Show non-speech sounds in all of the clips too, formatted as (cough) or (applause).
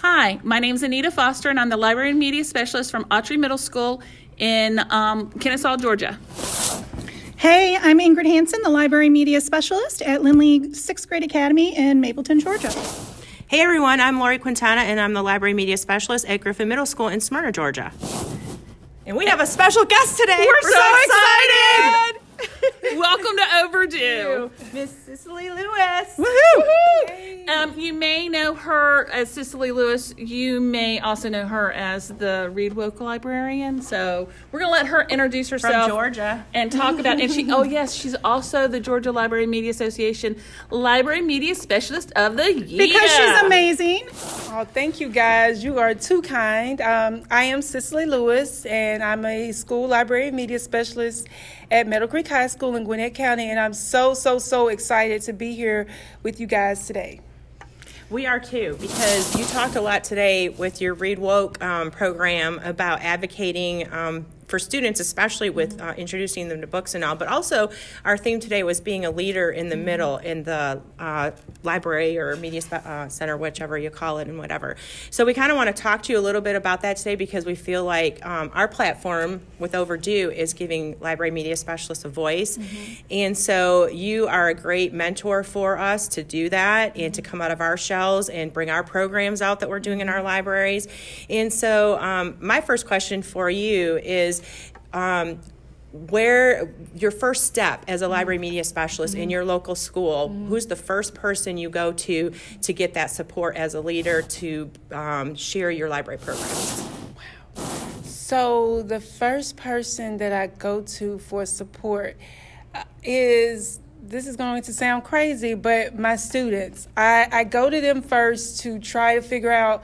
Hi, my name is Anita Foster, and I'm the Library and Media Specialist from Awtrey Middle School in um, Kennesaw, Georgia. Hey, I'm Ingrid Hanson, the Library Media Specialist at Lindley Sixth Grade Academy in Mableton, Georgia. Hey everyone, I'm Lori Quintana, and I'm the Library Media Specialist at Griffin Middle School in Smyrna, Georgia. And we have a special guest today. We're so excited! (laughs) Welcome to Overdue. Miss Cicely Lewis. Woohoo! Um, you may know her as Cicely Lewis. You may also know her as the Read Woke librarian. So we're gonna let her introduce herself Georgia. and talk about. And she, oh yes, she's also the Georgia Library Media Association Library Media Specialist of the Year Because she's amazing. Oh, thank you guys. You are too kind. Um, I am Cicely Lewis, and I'm a school library media specialist at Meadow Creek High School in Gwinnett County, and I'm so, so, so excited to be here with you guys today. We are too, because you talked a lot today with your Read Woke um, program about advocating um, for students, especially with uh, introducing them to books and all. But also, our theme today was being a leader in the middle in the uh, library or media uh, center, whichever you call it, and whatever. So we kind of want to talk to you a little bit about that today because we feel like um, our platform with Overdue is giving library media specialists a voice, and so you are a great mentor for us to do that and to come out of our shells and bring our programs out that we're doing in our libraries. And so, um, my first question for you is um, where your first step as a library media specialist in your local school who's the first person you go to to get that support as a leader to um, share your library programs? So, the first person that I go to for support uh, is this is going to sound crazy, but my students. I, I go to them first to try to figure out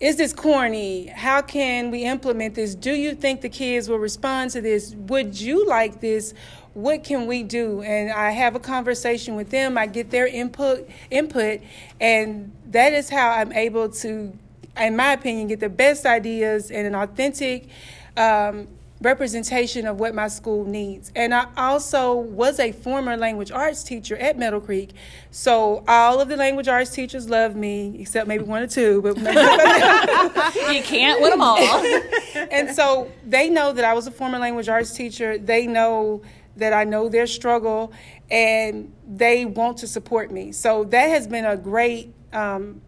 is this corny? How can we implement this? Do you think the kids will respond to this? Would you like this? What can we do? And I have a conversation with them. I get their input input and that is how I'm able to in my opinion get the best ideas and an authentic um, representation of what my school needs. And I also was a former language arts teacher at Meadow Creek. So all of the language arts teachers love me, except maybe one or two, but (laughs) You can't win them all. (laughs) and so they know that I was a former language arts teacher. They know that I know their struggle and they want to support me. So that has been a great um,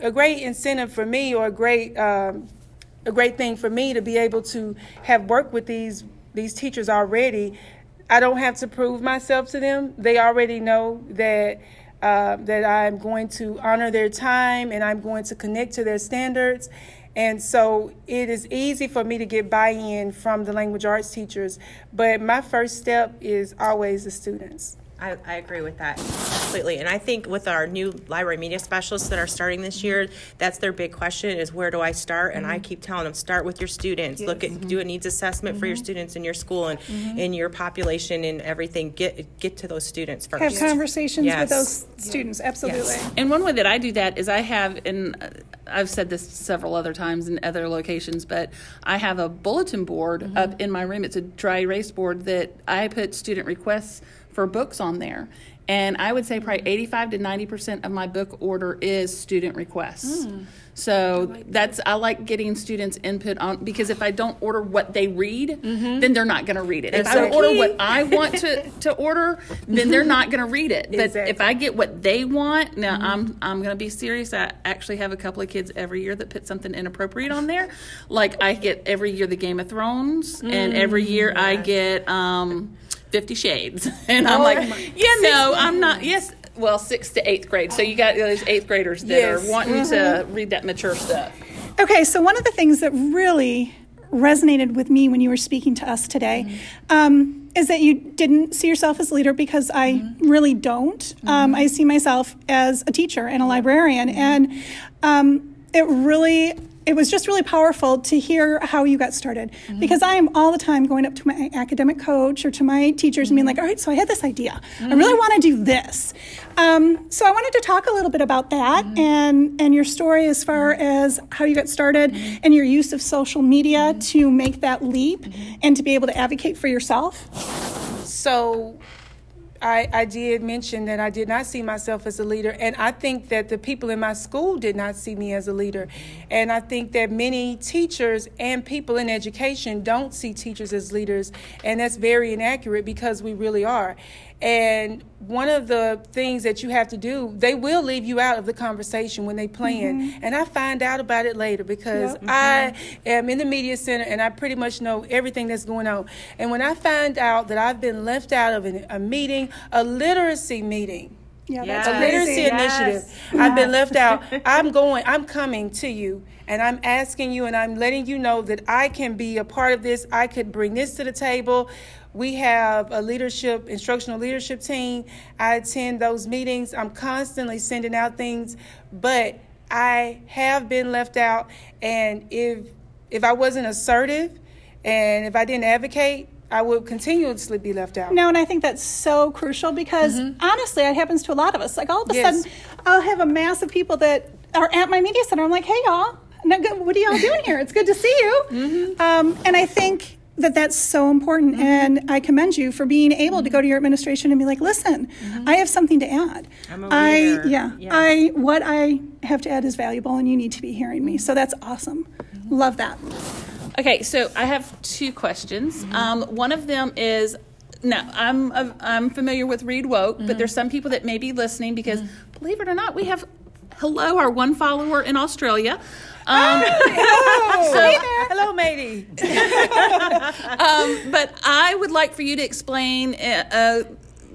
a great incentive for me or a great um, a great thing for me to be able to have worked with these these teachers already. I don't have to prove myself to them. They already know that uh, that I'm going to honor their time and I'm going to connect to their standards. And so it is easy for me to get buy in from the language arts teachers. But my first step is always the students. I, I agree with that completely. And I think with our new library media specialists that are starting this year, that's their big question is where do I start? And I mm-hmm. keep telling them, start with your students. Look at do a needs assessment for your mm-hmm. students in your school and mm-hmm. in your population and everything. Get get to those students first. Have conversations Yes. with those students, absolutely. And one way that I do that is I have, and uh, I've said this several other times in other locations, but I have a bulletin board up in my room. It's a dry erase board that I put student requests for books on there. And I would say probably 85 to 90% of my book order is student requests. Hmm. So that's, I like getting students' input on, because if I don't order what they read, mm-hmm. then they're not going to read it. If I don't order what I want to, to order, then they're not going to read it. But if I get what they want, now mm-hmm. I'm I'm going to be serious. I actually have a couple of kids every year that put something inappropriate on there. Like I get every year the Game of Thrones, and mm, every year I get um, Fifty Shades, (laughs) and I'm oh like, yeah, no, (laughs) I'm not. Yes, well, sixth to eighth grade. So you got those eighth graders that Yes. are wanting to read that mature stuff. Okay, so one of the things that really resonated with me when you were speaking to us today um, is that you didn't see yourself as a leader because I really don't. Um, I see myself as a teacher and a librarian, and um, it really. It was just really powerful to hear how you got started. Mm-hmm. Because I am all the time going up to my academic coach or to my teachers and being mm-hmm. like, all right, so I had this idea. I mm-hmm. really want to do this. Um, so I wanted to talk a little bit about that and, and your story as far as how you got started and your use of social media to make that leap and to be able to advocate for yourself. So I, I did mention that I did not see myself as a leader, and I think that the people in my school did not see me as a leader. And I think that many teachers and people in education don't see teachers as leaders, and that's very inaccurate because we really are. And one of the things that you have to do, they will leave you out of the conversation when they plan. Mm-hmm. And I find out about it later because yep. I am in the media center and I pretty much know everything that's going on. And when I find out that I've been left out of a meeting, a literacy meeting, yeah, that's a literacy yes. initiative. Yes. I've been left out. (laughs) I'm going, I'm coming to you and I'm asking you and I'm letting you know that I can be a part of this. I could bring this to the table. We have a leadership, instructional leadership team. I attend those meetings. I'm constantly sending out things, but I have been left out. And if if I wasn't assertive and if I didn't advocate, I would continuously be left out. No, and I think that's so crucial because mm-hmm. honestly, it happens to a lot of us. Like all of a yes. sudden, I'll have a mass of people that are at my media center. I'm like, hey, y'all, what are y'all doing here? It's good to see you. Mm-hmm. Um, and I think that that's so important mm-hmm. and i commend you for being able mm-hmm. to go to your administration and be like listen mm-hmm. i have something to add I'm a i yeah yes. i what i have to add is valuable and you need to be hearing me so that's awesome mm-hmm. love that okay so i have two questions mm-hmm. um, one of them is now I'm I'm familiar with Read Woke, but there's some people that may be listening because, believe it or not, we have hello our one follower in Australia. Um, hello. (laughs) So, hello, matey. (laughs) um, but I would like for you to explain uh, uh,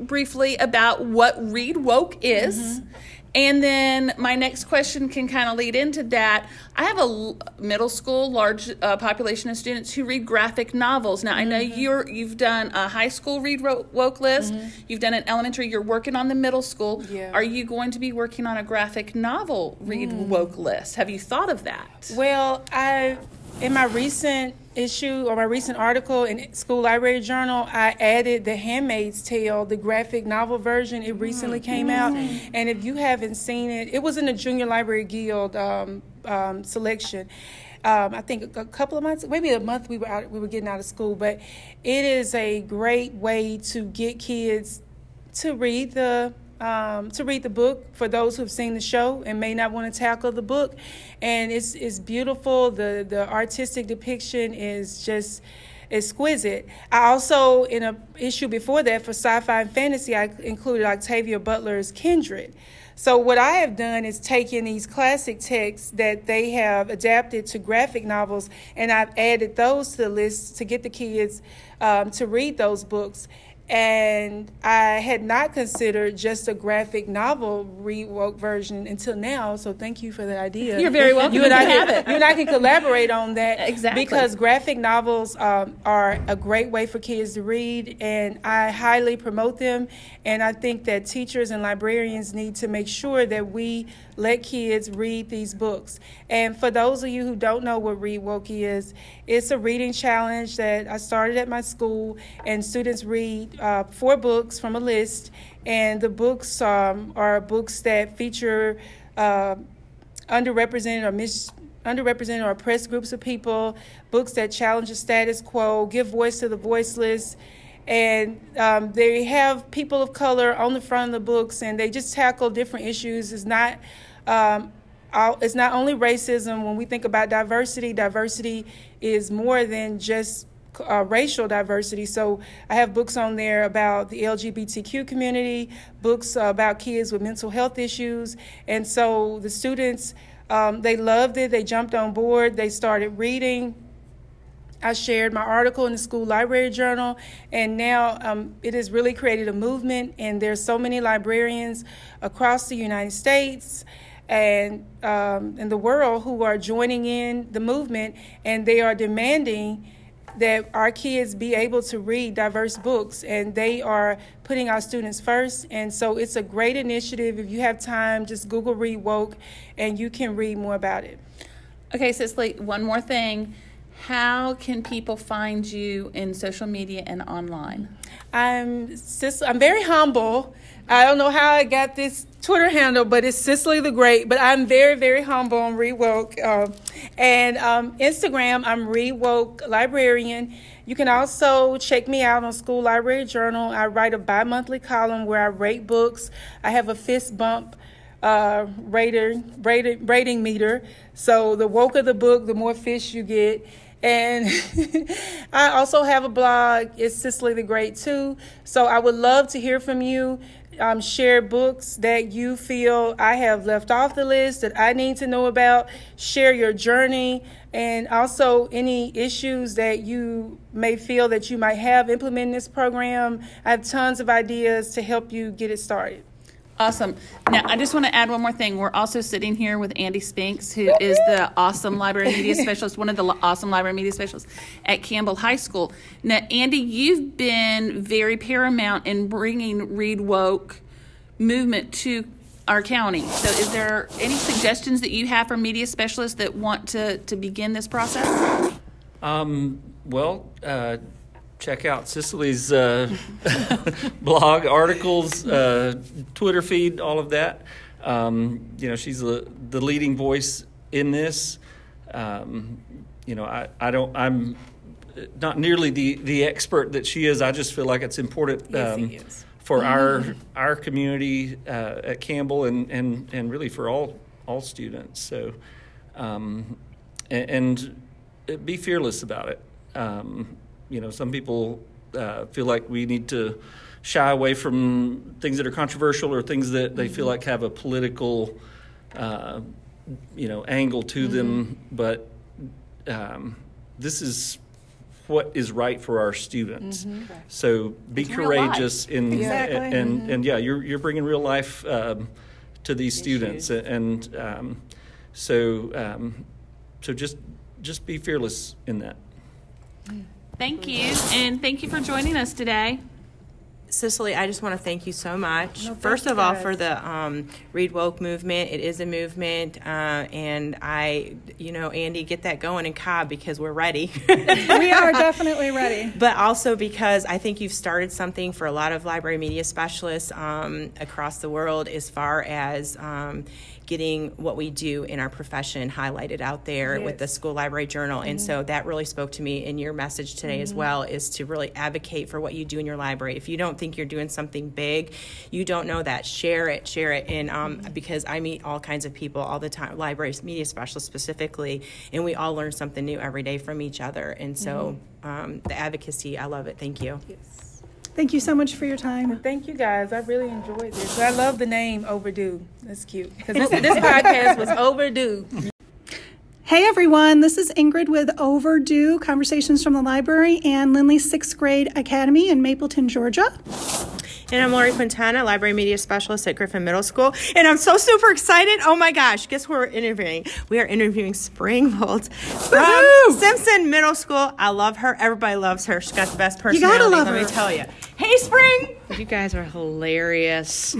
briefly about what Read Woke is. Mm-hmm and then my next question can kind of lead into that. I have a middle school large uh, population of students who read graphic novels. Now I know mm-hmm. you're you've done a high school read woke list. Mm-hmm. You've done an elementary. You're working on the middle school. Yeah. Are you going to be working on a graphic novel read mm. woke list? Have you thought of that? Well, I in my recent issue or my recent article in School Library Journal, I added The Handmaid's Tale, the graphic novel version. It recently came out. And if you haven't seen it, it was in the Junior Library Guild um, um, selection. Um, I think a couple of months, maybe a month we were out, we were getting out of school, but it is a great way to get kids to read the um, to read the book for those who've seen the show and may not want to tackle the book. And it's it's beautiful. The the artistic depiction is just exquisite. I also, in a issue before that for sci-fi and fantasy, I included Octavia Butler's Kindred. So what I have done is taken these classic texts that they have adapted to graphic novels, and I've added those to the list to get the kids um, to read those books and I had not considered just a graphic novel Read Woke version until now. So thank you for the idea. You're very welcome. You and I can, have it. You and I can collaborate on that (laughs) exactly because graphic novels um, are a great way for kids to read, and I highly promote them. And I think that teachers and librarians need to make sure that we let kids read these books. And for those of you who don't know what Read Woke is, it's a reading challenge that I started at my school, and students read uh, four books from a list. And the books um, are books that feature uh, underrepresented or mis- underrepresented or oppressed groups of people, books that challenge the status quo, give voice to the voiceless. And um, they have people of color on the front of the books, and they just tackle different issues. It's not um, it's not only racism. When we think about diversity, diversity is more than just uh, racial diversity. So I have books on there about the LGBTQ community, books uh, about kids with mental health issues, and so the students um, they loved it. They jumped on board. They started reading. I shared my article in the school library journal, and now um, it has really created a movement. And there's so many librarians across the United States and um, in the world who are joining in the movement, and they are demanding that our kids be able to read diverse books, and they are putting our students first. And so it's a great initiative. If you have time, just Google Read Woke, and you can read more about it. Okay, Cicely, one more thing. How can people find you in social media and online? I'm I'm very humble. I don't know how I got this Twitter handle, but it's Cicely the Great. But I'm very, very humble and Read Woke. Uh, and um, Instagram, I'm Read Woke Librarian. You can also check me out on School Library Journal. I write a bi monthly column where I rate books. I have a fist bump uh, rater, rating, rating meter. So the woker the book, the more fish you get. And (laughs) I also have a blog. It's Cicely the Great too. So I would love to hear from you. Um, share books that you feel I have left off the list that I need to know about. Share your journey and also any issues that you may feel that you might have implementing this program. I have tons of ideas to help you get it started. Awesome. Now, I just want to add one more thing. We're also sitting here with Andy Spinks, who is the awesome library media specialist, one of the awesome library media specialists at Campbell High School. Now, Andy, you've been very paramount in bringing Read Woke movement to our county. So, is there any suggestions that you have for media specialists that want to, to begin this process? Um, well, uh, check out Cicely's uh, (laughs) blog, articles, uh, Twitter feed, all of that. Um, you know, she's the, the leading voice in this. Um, you know, I, I don't, I'm not nearly the, the expert that she is. I just feel like it's important Yes, um, is. for our our community uh, at Campbell and, and, and really for all all students. So, um, and, and be fearless about it. You know, some people uh, feel like we need to shy away from things that are controversial or things that they feel like have a political, uh, you know, angle to them. But um, this is what is right for our students. So be real life. courageous in Exactly. and and yeah, you're you're bringing real life um, to these students and um, so um, so just just be fearless in that. Thank you. And thank you for joining us today. Cicely, I just want to thank you so much. thank First of all, for the um, Read Woke movement. It is a movement, uh, and I, you know, Andy, get that going in Cobb because we're ready. (laughs) we are definitely ready. (laughs) but also because I think you've started something for a lot of library media specialists um, across the world as far as um, getting what we do in our profession highlighted out there with the school library journal. And so that really spoke to me in your message today as well is to really advocate for what you do in your library. If you don't think you're doing something big, you don't know that, share it, share it. And um, because I meet all kinds of people all the time, libraries, media specialists specifically, and we all learn something new every day from each other. And so um, the advocacy, I love it. Thank you. Thank you so much for your time. Thank you guys. I really enjoyed this. I love the name Overdue. That's cute. Because this, (laughs) this podcast was overdue. Hey everyone, this is Ingrid with Overdue Conversations from the Library and Lindley Sixth Grade Academy in Mableton, Georgia. And I'm Lori Quintana, Library Media Specialist at Griffin Middle School. And I'm so super excited. Oh my gosh, guess who we're interviewing? We are interviewing Spring Volt from Woohoo! Simpson Middle School. I love her. Everybody loves her. She's got the best personality. You gotta personality. love let her. me tell you. Hey, Spring! You guys are hilarious.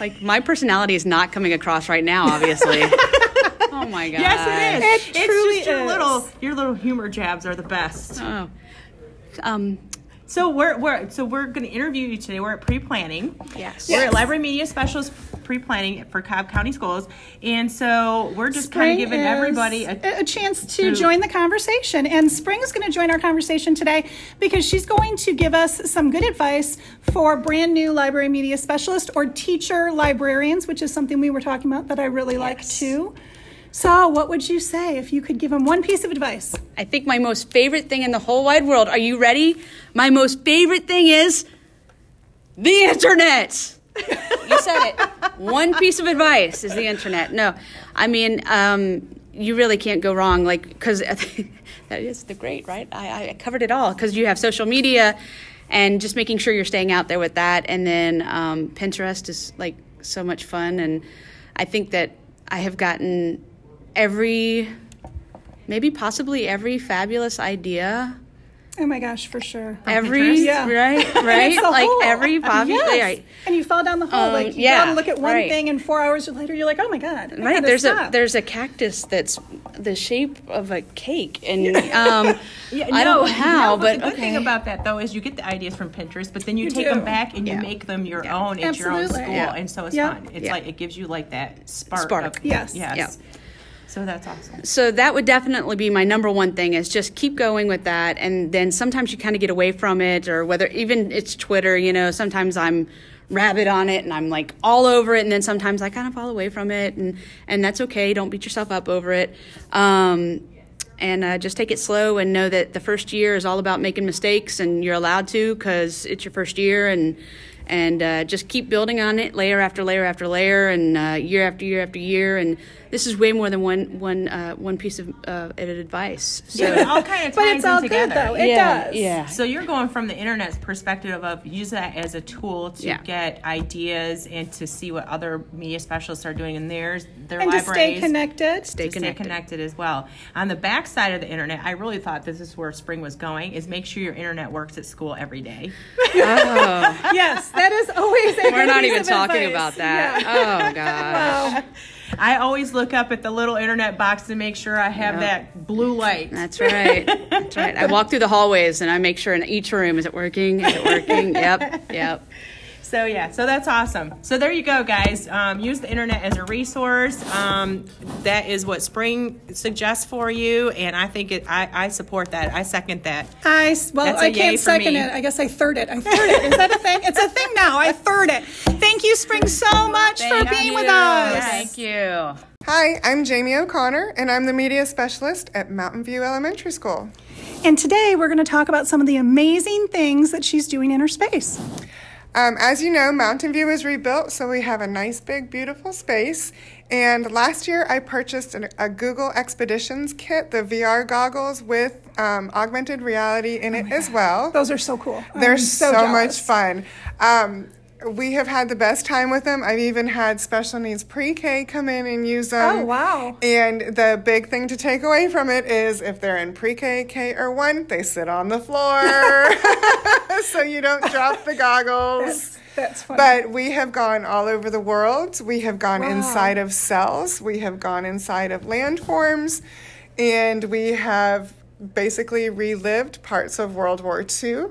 like my personality is not coming across right now, obviously. (laughs) oh my god. (laughs) Yes, it is. It it's truly just your is. little your little humor jabs are the best. Oh. Um, So we're, we're so we're going to interview you today. We're at pre-planning. Yes. We're Yes. at Library Media Specialist pre-planning for Cobb County Schools, and so we're just kind of giving is everybody a, a, a chance to to- join the conversation. And Spring is going to join our conversation today because she's going to give us some good advice for brand new library media specialist or teacher librarians, which is something we were talking about that I really like too. So, what would you say if you could give them one piece of advice? I think my most favorite thing in the whole wide world. Are you ready? My most favorite thing is the internet. you said it. One piece of advice is the internet. No, I mean, um, you really can't go wrong. Like, because (laughs) that is the great, right? I, I covered it all. Because you have social media, and just making sure you're staying out there with that. And then um, Pinterest is like so much fun, and I think that I have gotten every, maybe possibly every fabulous idea Oh my gosh, for sure. every Yeah. right (laughs) right like hole. every popular Yes. right And you fall down the hole. Um, like you yeah, gotta look at one right. thing, and four hours later, you're like, oh my god, right there's stop. a there's a cactus that's the shape of a cake and (laughs) um Yeah, I don't know how no, but the good thing about that though is you get the ideas from Pinterest, but then you, take do. them back and you make them your Yeah. own at your own school, Yeah. and so it's Yeah. fun. It's Yeah. like it gives you like that spark. Spark. Of, Yes. yes. So that's awesome. So that would definitely be my number one thing is just keep going with that. And then sometimes you kind of get away from it, or whether even it's Twitter, you know, sometimes I'm rabid on it and I'm like all over it. And then sometimes I kind of fall away from it. And, and that's okay. Don't beat yourself up over it. Um, and uh, just take it slow and know that the first year is all about making mistakes and you're allowed to because it's your first year and and uh, just keep building on it layer after layer after layer and uh, year after year after year and this is way more than one one uh, one piece of uh, advice so It all kind of ties (laughs) But it's all together. good though. It yeah does. yeah So you're going from the internet's perspective of use that as a tool to Yeah. get ideas and to see what other media specialists are doing in theirs, their And to stay connected. stay to stay connected. connected as well. On the back side of the internet, I really thought this is where spring was going. Is make sure your internet works at school every day. Oh. (laughs) yes, that is always a we're good not piece even of talking advice. about that Yeah. oh god Wow. I always look up at the little internet box to make sure I have that blue light. That's right. That's right. I walk through the hallways and I make sure in each room is it working? Is it working? Yep. Yep. So yeah, so that's awesome. So there you go, guys. Um, use the internet as a resource. Um, that is what Spring suggests for you, and I think it. I, I support that. I second that. I s- well, That's a I yay can't second me. it. I guess I third it. I third it. Is that a thing? It's a thing now. I third it. Thank you, Spring, so much for being you. with us. Thank you. Hi, I'm Jamie O'Connor, and I'm the media specialist at Mountain View Elementary School. And today we're going to talk about some of the amazing things that she's doing in her space. Um, as you know, Mountain View is rebuilt, so we have a nice, big, beautiful space. And last year, I purchased an, a Google Expeditions kit, the VR goggles with um, augmented reality in it as well. Those are so cool. They're so, so, much fun. Um, we have had the best time with them. I've even had special needs pre-K come in and use them. Oh, wow. And the big thing to take away from it is if they're in pre-K, K, or one, they sit on the floor, (laughs) (laughs) so you don't drop the goggles. That's fun. But we have gone all over the world. We have gone inside of cells. We have gone inside of landforms. And we have basically relived parts of World War II.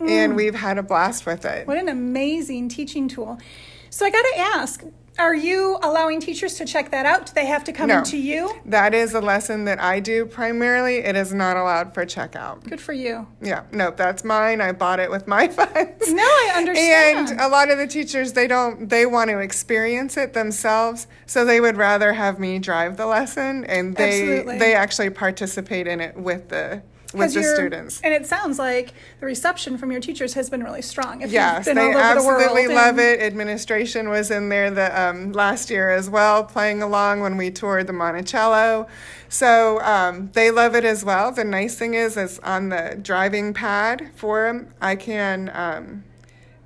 And mm. we've had a blast with it. what an amazing teaching tool. So I got to ask, are you allowing teachers to check that out? Do they have to come No. into you? That is a lesson that I do primarily. It is not allowed for checkout. Good for you. Yeah, no, that's mine. I bought it with my (laughs) funds. No, I understand. And a lot of the teachers, they don't, they want to experience it themselves, so they would rather have me drive the lesson, and they Absolutely. they actually participate in it with the with the students. And it sounds like the reception from your teachers has been really strong. If Yes, they over the absolutely love and- it. Administration was in there the um, last year as well, playing along when we toured the Monticello. So um, they love it as well. The nice thing is, is on the driving pad for them, I can um,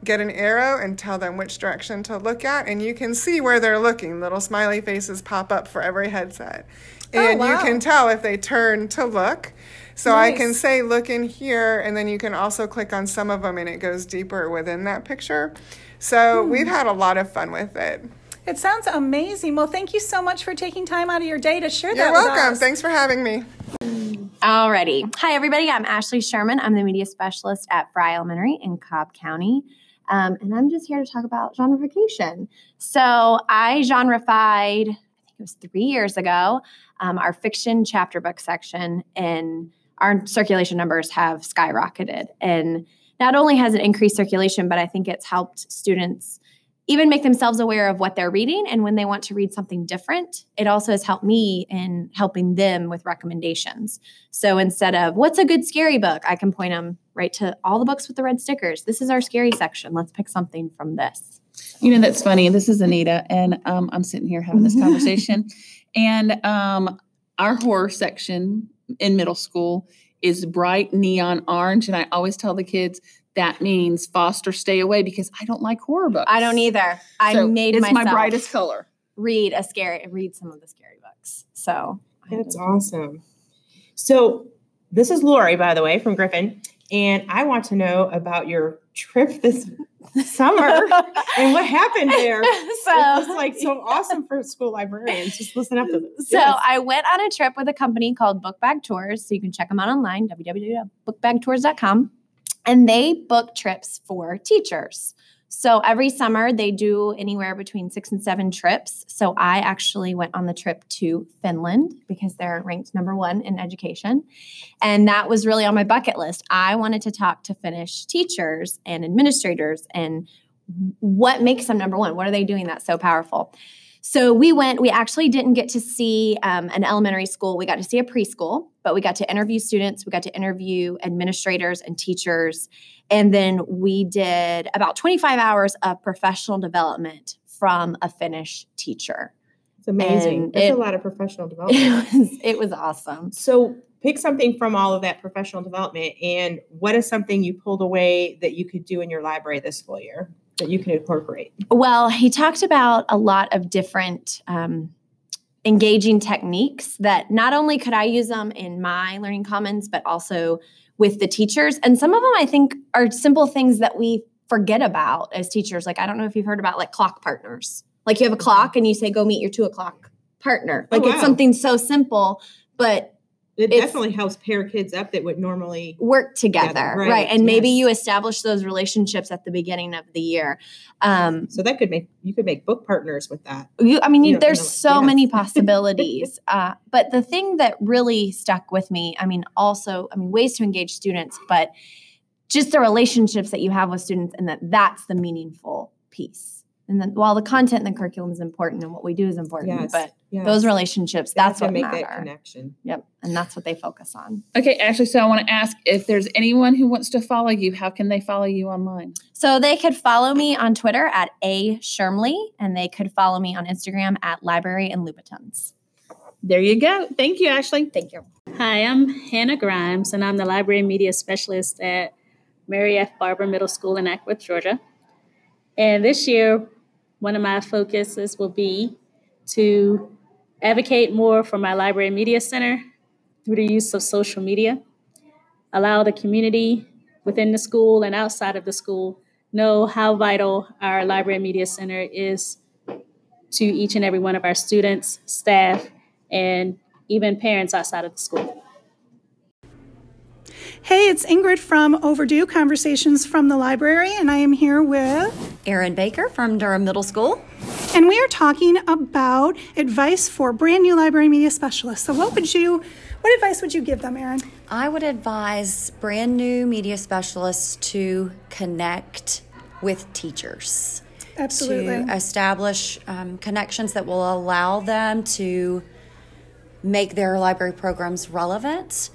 get an arrow and tell them which direction to look at, and you can see where they're looking. Little smiley faces pop up for every headset, and you Oh, wow. can tell if they turn to look. So I can say look in here, and then you can also click on some of them, and it goes deeper within that picture. So Hmm. we've had a lot of fun with it. It sounds amazing. Well, thank you so much for taking time out of your day to share that. You're that with welcome. us. Thanks for having me. Alrighty. Hi, everybody. I'm Ashley Sherman. I'm the media specialist at Frey Elementary in Cobb County. Um, and I'm just here to talk about genreification. So I genreified, I think it was three years ago, um, our fiction chapter book section, and our circulation numbers have skyrocketed. And not only has it increased circulation, but I think it's helped students even make themselves aware of what they're reading and when they want to read something different it also has helped me in helping them with recommendations so instead of what's a good scary book i can point them right to all the books with the red stickers this is our scary section let's pick something from this You know, that's funny. This is Anita, and um, I'm sitting here having this (laughs) conversation. and um, our horror section in middle school is bright neon orange. And I always tell the kids that means foster stay away because I don't like horror books. i don't either i So made it's myself my brightest color. read a scary read some of the scary books so That's awesome. So, this is Lori, by the way, from Griffin, and I want to know about your trip this (laughs) summer and what happened there. (laughs) so it's like so awesome for school librarians. Just listen up to this. So Yes. I went on a trip with a company called Book Bag Tours. So you can check them out online, www.bookbagtours.com. And they book trips for teachers. So every summer they do anywhere between six and seven trips. So I actually went on the trip to Finland because they're ranked number one in education. And that was really on my bucket list. I wanted to talk to Finnish teachers and administrators and what makes them number one? What are they doing that's so powerful? So we went, we actually didn't get to see um, an elementary school. We got to see a preschool, but we got to interview students, we got to interview administrators and teachers. And then we did about 25 hours of professional development from a Finnish teacher. It's amazing. And That's it- a lot of professional (laughs) development. It was, it was awesome. So pick something from all of that professional development and what is something you pulled away that you could do in your library this school year that you can incorporate? Well, he talked about a lot of different um, engaging techniques that not only could I use them in my Learning Commons, but also with the teachers. And some of them I think are simple things that we forget about as teachers. Like, I don't know if you've heard about like clock partners. Like, you have a mm-hmm. clock and you say, go meet your two o'clock partner. Oh, Like, it's something so simple, but It It's- definitely helps pair kids up that would normally. work together, Together, right, right, and maybe you establish those relationships at the beginning of the year um, So that could make you could make book partners with that. you, i mean you, You there's so yes. many (laughs) possibilities uh, but the thing that really stuck with me i mean also i mean ways to engage students but just the relationships that you have with students and that that's the meaningful piece and then while the content and the curriculum is important and what we do is important Yes, but yes. those relationships. They that's what make matter that connection. yep and that's what they focus on Okay, Ashley, so I want to ask if there's anyone who wants to follow you, how can they follow you online? So they could follow me on Twitter at A Shermley, and they could follow me on Instagram at Library and Louboutins. There you go. Thank you, Ashley. Thank you. Hi, I'm Hannah Grimes, and I'm the Library and Media Specialist at Mary F. Barber Middle School in Acworth, Georgia. And this year, one of my focuses will be to advocate more for my Library and Media Center through the use of social media, allow the community within the school and outside of the school know how vital our Library and Media Center is to each and every one of our students, staff, and even parents outside of the school. Hey, it's Ingrid from Overdue Conversations from the Library, and I am here with, Erin Baker from Durham Middle School. And we are talking about advice for brand new library media specialists. So, what would you, what advice would you give them, Erin? I would advise brand new media specialists to connect with teachers. Absolutely. To establish um, connections that will allow them to make their library programs relevant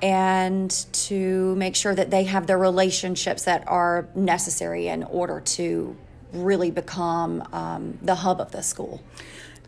and to make sure that they have the relationships that are necessary in order to really become um, the hub of the school.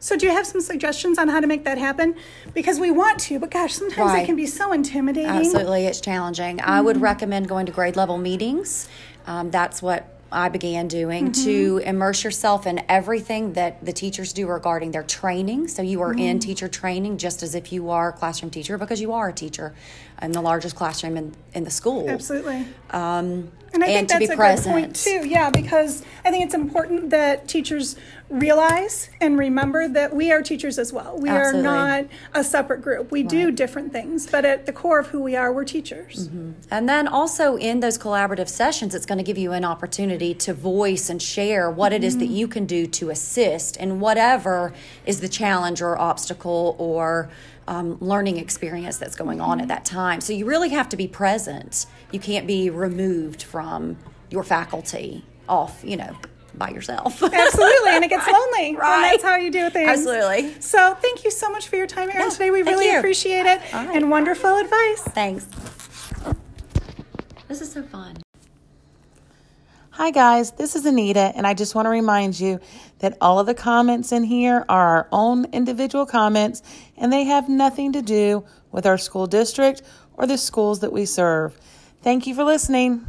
So, do you have some suggestions on how to make that happen? Because we want to, but gosh, sometimes it can be so intimidating. Absolutely, it's challenging. I would recommend going to grade level meetings. Um, that's what I began doing to immerse yourself in everything that the teachers do regarding their training. So you are in teacher training just as if you are a classroom teacher because you are a teacher in the largest classroom in, in the school. Absolutely. Um, And I think to that's be a present. good point too. Yeah, because I think it's important that teachers realize and remember that we are teachers as well. We Absolutely. are not a separate group. We do different things, but at the core of who we are, we're teachers. Mm-hmm. And then also in those collaborative sessions, it's going to give you an opportunity to voice and share what it is that you can do to assist in whatever is the challenge or obstacle or um, learning experience that's going on at that time. So you really have to be present. You can't be removed from your faculty off, you know, by yourself. (laughs) Absolutely, and it gets lonely. Right. And that's how you do things. Absolutely. So thank you so much for your time, Erin, today. We really you. appreciate it. Right. And wonderful advice. Thanks. This is so fun. Hi, guys, this is Anita, and I just want to remind you that all of the comments in here are our own individual comments, and they have nothing to do with our school district or the schools that we serve. Thank you for listening.